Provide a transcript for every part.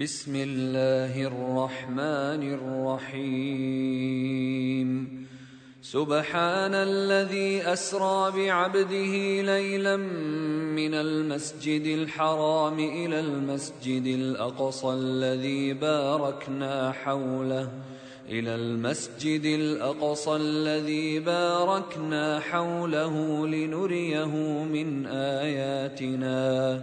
بسم الله الرحمن الرحيم. سبحان الذي أسرى بعبده ليلا من المسجد الحرام إلى المسجد الأقصى الذي باركنا حوله. إلى المسجد الأقصى الذي باركنا حوله لنريه من آياتنا.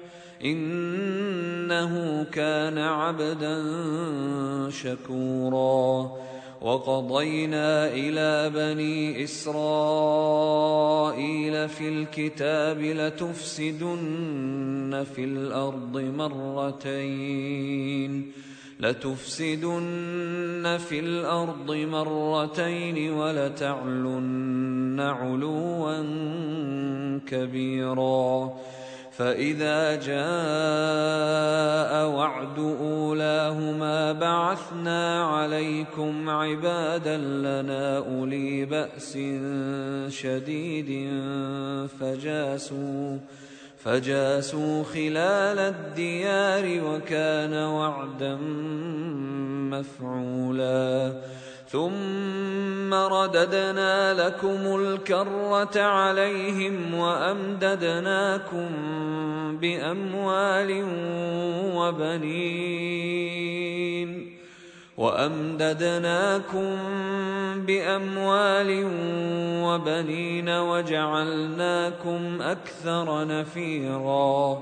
إنه كان عبدا شكورا. وقضينا إلى بني إسرائيل في الكتاب لتفسدن في الأرض مرتين. لتفسدن في الأرض مرتين ولتعلن علوا كبيرا. فإذا جاء وعد أولاهما بعثنا عليكم عبادا لنا أولي بأس شديد فجاسوا فجاسوا خلال الديار وكان وعدا مفعولا ثم رددنا لكم الكرة عليهم وأمددناكم بأموال وبنين وأمددناكم بأموال وبنين وجعلناكم أكثر نفيراً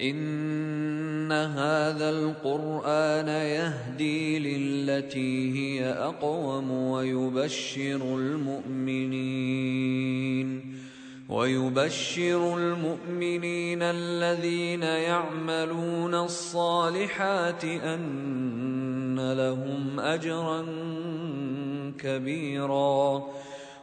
إن هذا القرآن يهدي للتي هي أقوم ويبشر المؤمنين ويبشر المؤمنين الذين يعملون الصالحات أن لهم أجرا كبيرا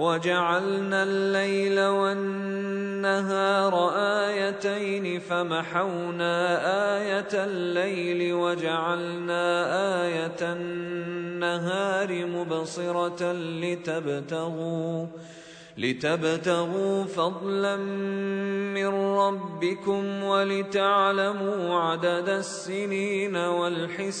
وجعلنا الليل والنهار آيتين فمحونا آية الليل وجعلنا آية النهار مبصرة لتبتغوا لتبتغوا فضلا من ربكم ولتعلموا عدد السنين والحساب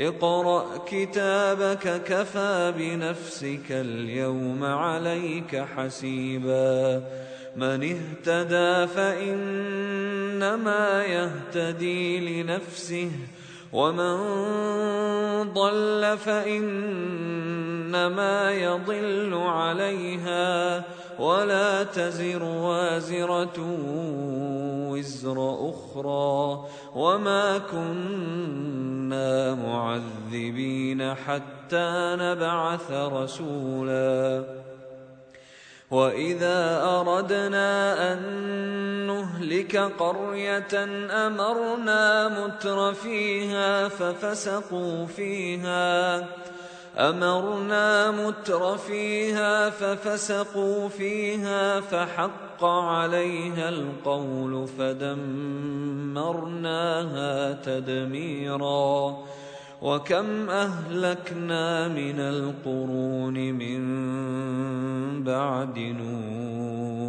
اقرأ كتابك كفى بنفسك اليوم عليك حسيبا. من اهتدى فإنما يهتدي لنفسه ومن ضل فإنما يضل عليها. ولا تزر وازرة وزر أخرى وما كنا معذبين حتى نبعث رسولا. وإذا أردنا أن نهلك قرية أمرنا متر فيها ففسقوا فيها أمرنا متر فيها ففسقوا فيها فحق عليها القول فدمرناها تدميرا وكم أهلكنا من القرون من بعد نوح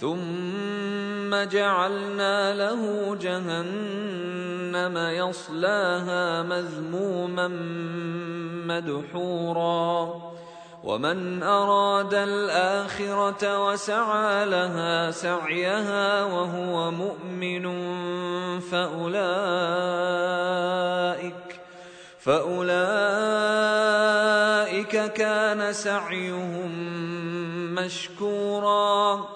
ثم جعلنا له جهنم يصلاها مذموما مدحورا ومن اراد الاخره وسعى لها سعيها وهو مؤمن فاولئك فاولئك كان سعيهم مشكورا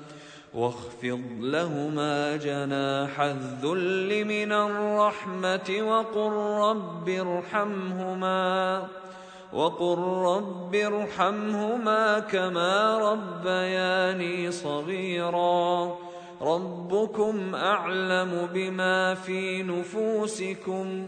واخفض لهما جناح الذل من الرحمة وقل رب ارحمهما وقل رب ارحمهما كما ربياني صغيرا. ربكم أعلم بما في نفوسكم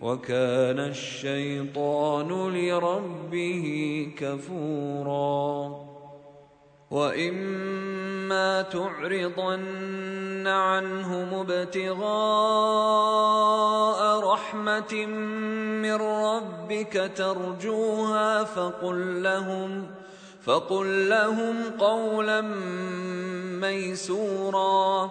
وكان الشيطان لربه كفورا. وإما تعرضن عنهم ابتغاء رحمة من ربك ترجوها فقل لهم فقل لهم قولا ميسورا.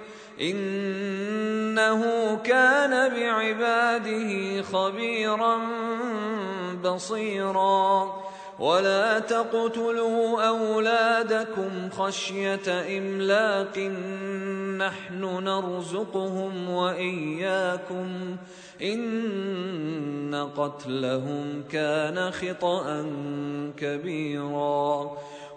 إنه كان بعباده خبيرا بصيرا. ولا تقتلوا أولادكم خشية إملاق. نحن نرزقهم وإياكم. إن قتلهم كان خطأ كبيرا.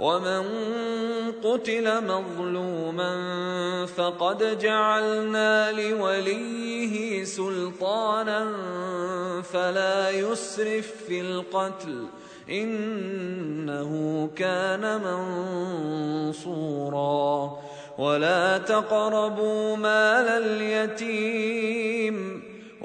ومن قتل مظلوما فقد جعلنا لوليه سلطانا فلا يسرف في القتل. إنه كان منصورا. ولا تقربوا مال اليتيم.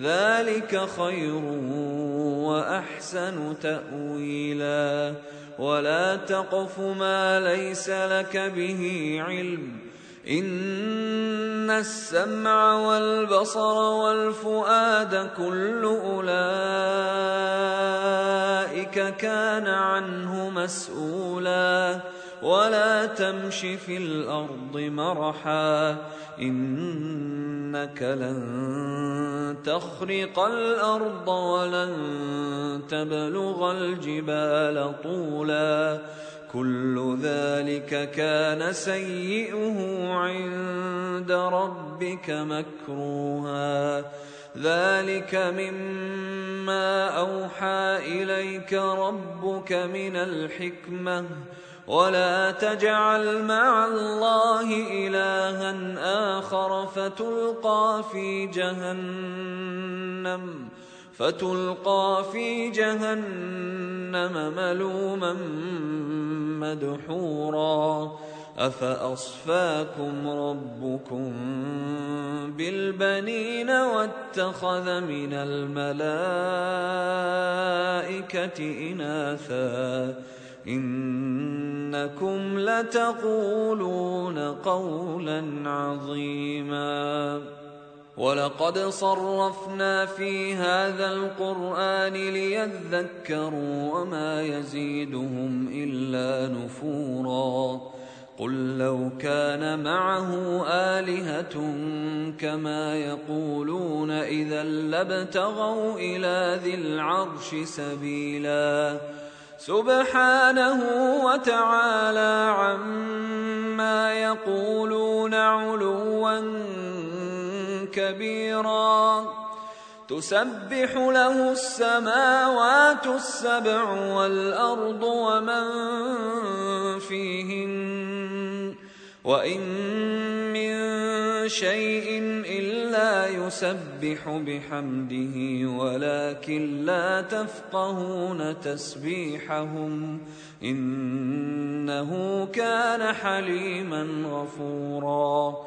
ذلك خير وأحسن تأويلا. ولا تقف ما ليس لك به علم. إن السمع والبصر والفؤاد كل أولئك كان عنه مسؤولا. ولا تمش في الأرض مرحا إنك لن تخرق الأرض ولن تبلغ الجبال طولا كل ذلك كان سيئه عند ربك مكروها ذلك مما أوحى إليك ربك من الحكمة ولا تجعل مع الله إلها آخر فتلقى في جهنم فتلقى في جهنم ملوما مدحورا. أفأصفاكم ربكم بالبنين واتخذ من الملائكة إناثا؟ إنكم لتقولون قولا عظيما. ولقد صرفنا في هذا القرآن ليذكروا وما يزيدهم إلا نفورا. قل لو كان معه آلهة كما يقولون إذا لابتغوا إلى ذي العرش سبيلا. سبحانه وتعالى عما يقولون علوا كبيرا. تسبح له السماوات السبع والأرض ومن فيهن وان من شيء الا يسبح بحمده ولكن لا تفقهون تسبيحهم انه كان حليما غفورا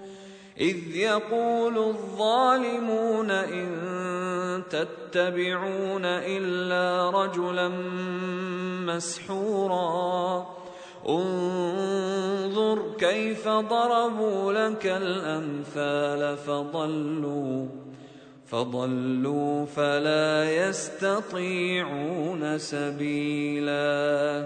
إذ يقول الظالمون إن تتبعون إلا رجلا مسحورا. انظر كيف ضربوا لك الأمثال فضلوا فضلوا فلا يستطيعون سبيلا.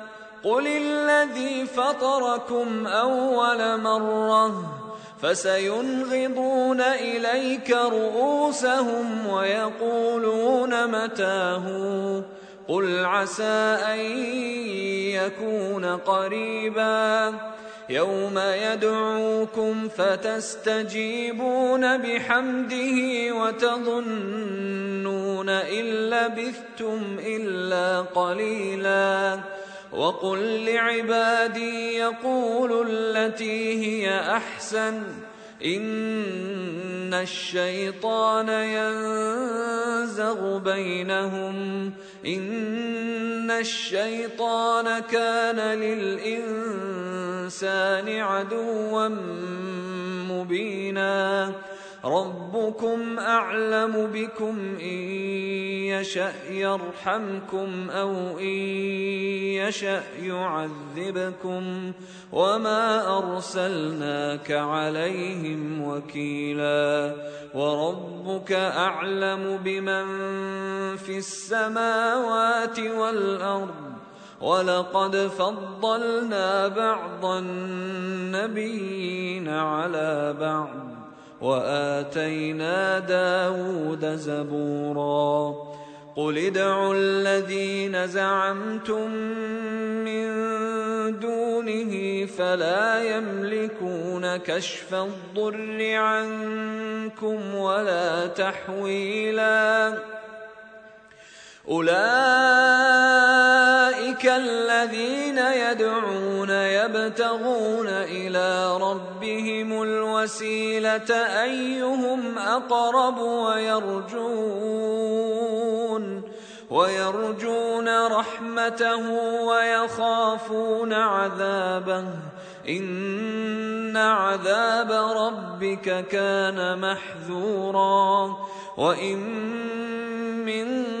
قل الذي فطركم أول مرة فسينغضون إليك رؤوسهم ويقولون متاه قل عسى أن يكون قريبا يوم يدعوكم فتستجيبون بحمده وتظنون إن لبثتم إلا قليلا وقل لعبادي يقولوا التي هي أحسن. إن الشيطان ينزغ بينهم. إن الشيطان كان للإنسان عدوا مبينا. ربكم أعلم بكم إن يشأ يرحمكم أو إن يشأ يعذبكم وما أرسلناك عليهم وكيلا وربك أعلم بمن في السماوات والأرض ولقد فضلنا بعض النبيين على بعض وآتينا داود زبورا. قل ادعوا الذين زعمتم من دونه فلا يملكون كشف الضر عنكم ولا تحويلا. أولئك الذين يدعون يبتغون إلى ربهم الوسيلة أيهم أقرب ويرجون ويرجون رحمته ويخافون عذابه. إن عذاب ربك كان محذورا. وإن من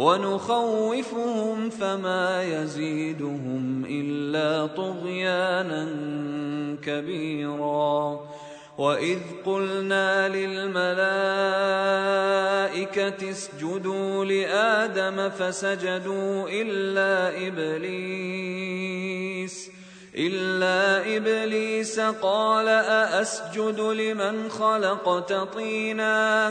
ونخوفهم فما يزيدهم إلا طغيانا كبيرا. وإذ قلنا للملائكة اسجدوا لآدم فسجدوا إلا إبليس إلا إبليس قال أأسجد لمن خلقت طينا؟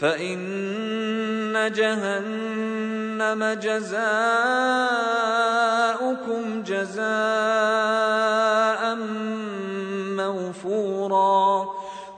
فإن جهنم جزاؤكم جزاء موفورا.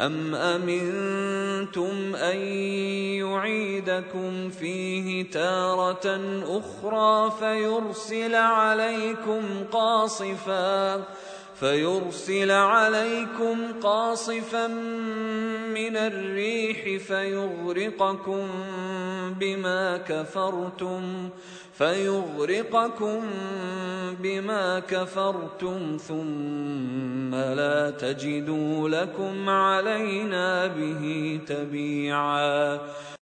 أم أمنتم أن يعيدكم فيه تارة أخرى فيرسل عليكم قاصفاً فيرسل عليكم قاصفا من الريح فيغرقكم بما كفرتم فيغرقكم بما كفرتم ثم لا تجدوا لكم علينا به تبيعا.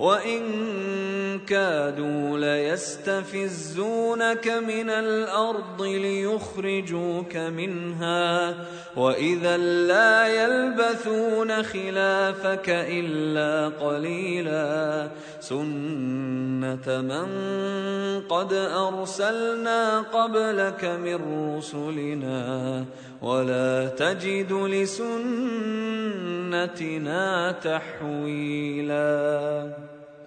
وان كادوا ليستفزونك من الأرض ليخرجوك منها واذا لا يلبثون خلافك الا قليلا سنه من قد ارسلنا قبلك من رسلنا ولا تجد لسنتنا تحويلا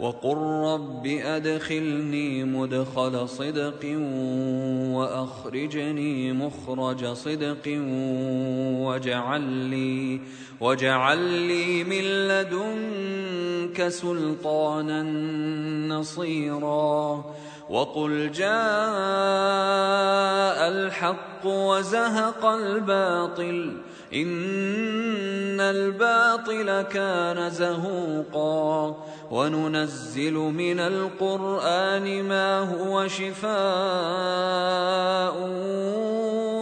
وقل رب أدخلني مدخل صدق وأخرجني مخرج صدق واجعل لي واجعل لي من لدنك سلطانا نصيرا. وقل جاء الحق وزهق الباطل إن الباطل كان زهوقا وننزل من القرآن ما هو شفاء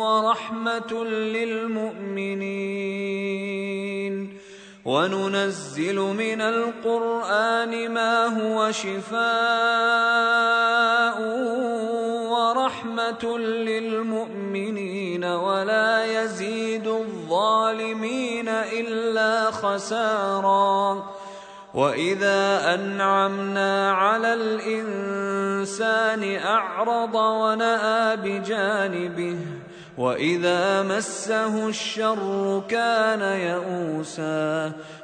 ورحمة للمؤمنين وننزل من القرآن ما هو شفاء ورحمة للمؤمنين ولا يزيد الظالمين إلا خساراً واذا انعمنا على الانسان اعرض وناى بجانبه واذا مسه الشر كان يئوسا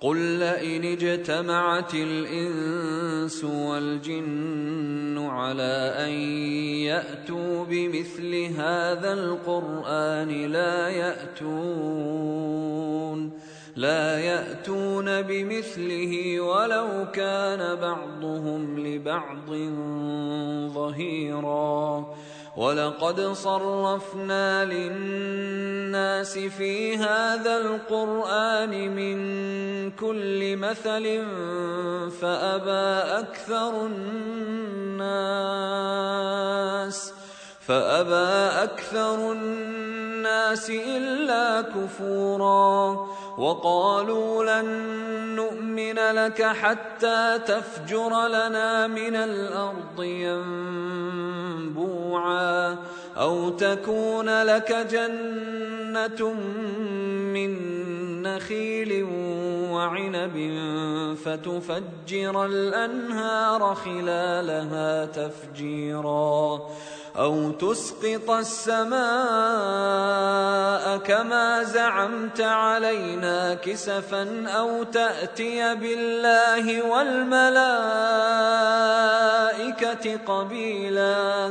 قل لئن اجتمعت الإنس والجن على أن يأتوا بمثل هذا القرآن لا يأتون لا يأتون بمثله ولو كان بعضهم لبعض ظهيرا. ولقد صرفنا للناس في هذا القرآن من كل مثل فأبى أكثر الناس فأبى أكثر الناس إلا كفورا. وقالوا لن نؤمن لك حتى تفجر لنا من الأرض ينبوعا أو تكون لك جنة من نخيل وعنب فتفجر الأنهار خلالها تفجيرا أو تسقط السماء كما زعمت علينا كسفا أو تأتي بالله والملائكة قبيلا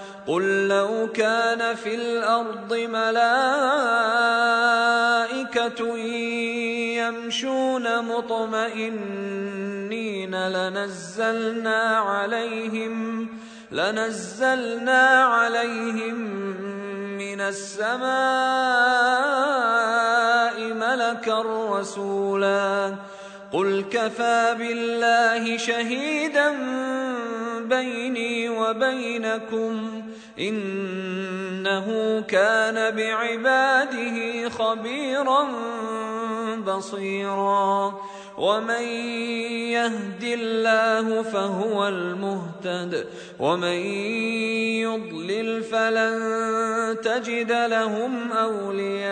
قل لو كان في الأرض ملائكة يمشون مطمئنين لنزلنا عليهم لنزلنا عليهم من السماء ملكا رسولا قل كفى بالله شهيدا بيني وبينكم إنه كان بعباده خبيرا بصيرا ومن يهد الله فهو المهتد ومن يضلل فلن تجد لهم أولياء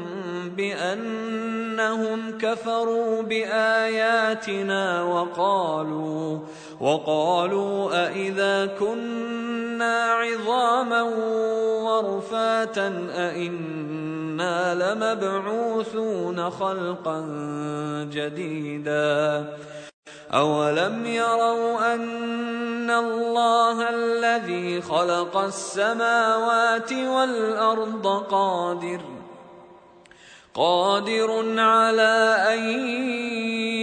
بأنهم كفروا بآياتنا وقالوا وقالوا أإذا كنا عظاما ورفاتا أإنا لمبعوثون خلقا جديدا. أولم يروا أن الله الذي خلق السماوات والأرض قادر قادر على أن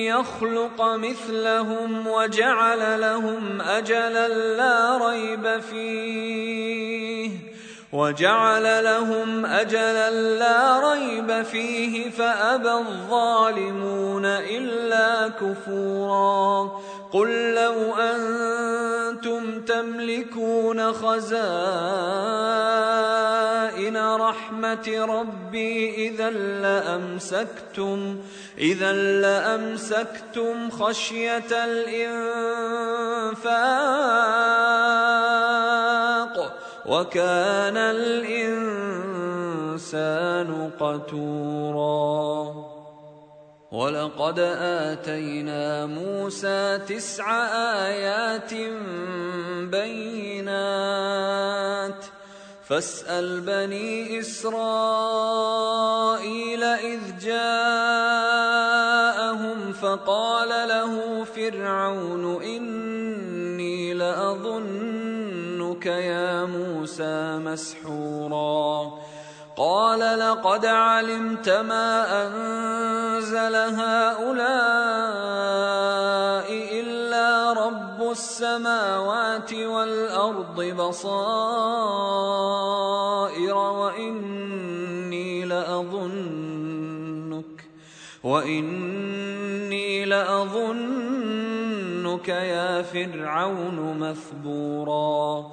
يخلق مثلهم وجعل لهم أجلا لا ريب فيه. وجعل لهم أجلا لا ريب فيه فأبى الظالمون إلا كفورا قل لو أنتم تملكون خزائن رحمة ربي إذا لأمسكتم إذا لأمسكتم خشية الإنفاق. وكان الإنسان قتورا. ولقد آتينا موسى تسع آيات بينات. فاسأل بني إسرائيل إذ جاءهم فقال له فرعون إني لأظنك يا موسى مسحورا. قال لقد علمت ما أنزل هؤلاء إلا رب السماوات والأرض بصائر وإني لأظنك وإني لأظنك يا فرعون مثبورا.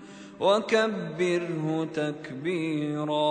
وكبره تكبيرا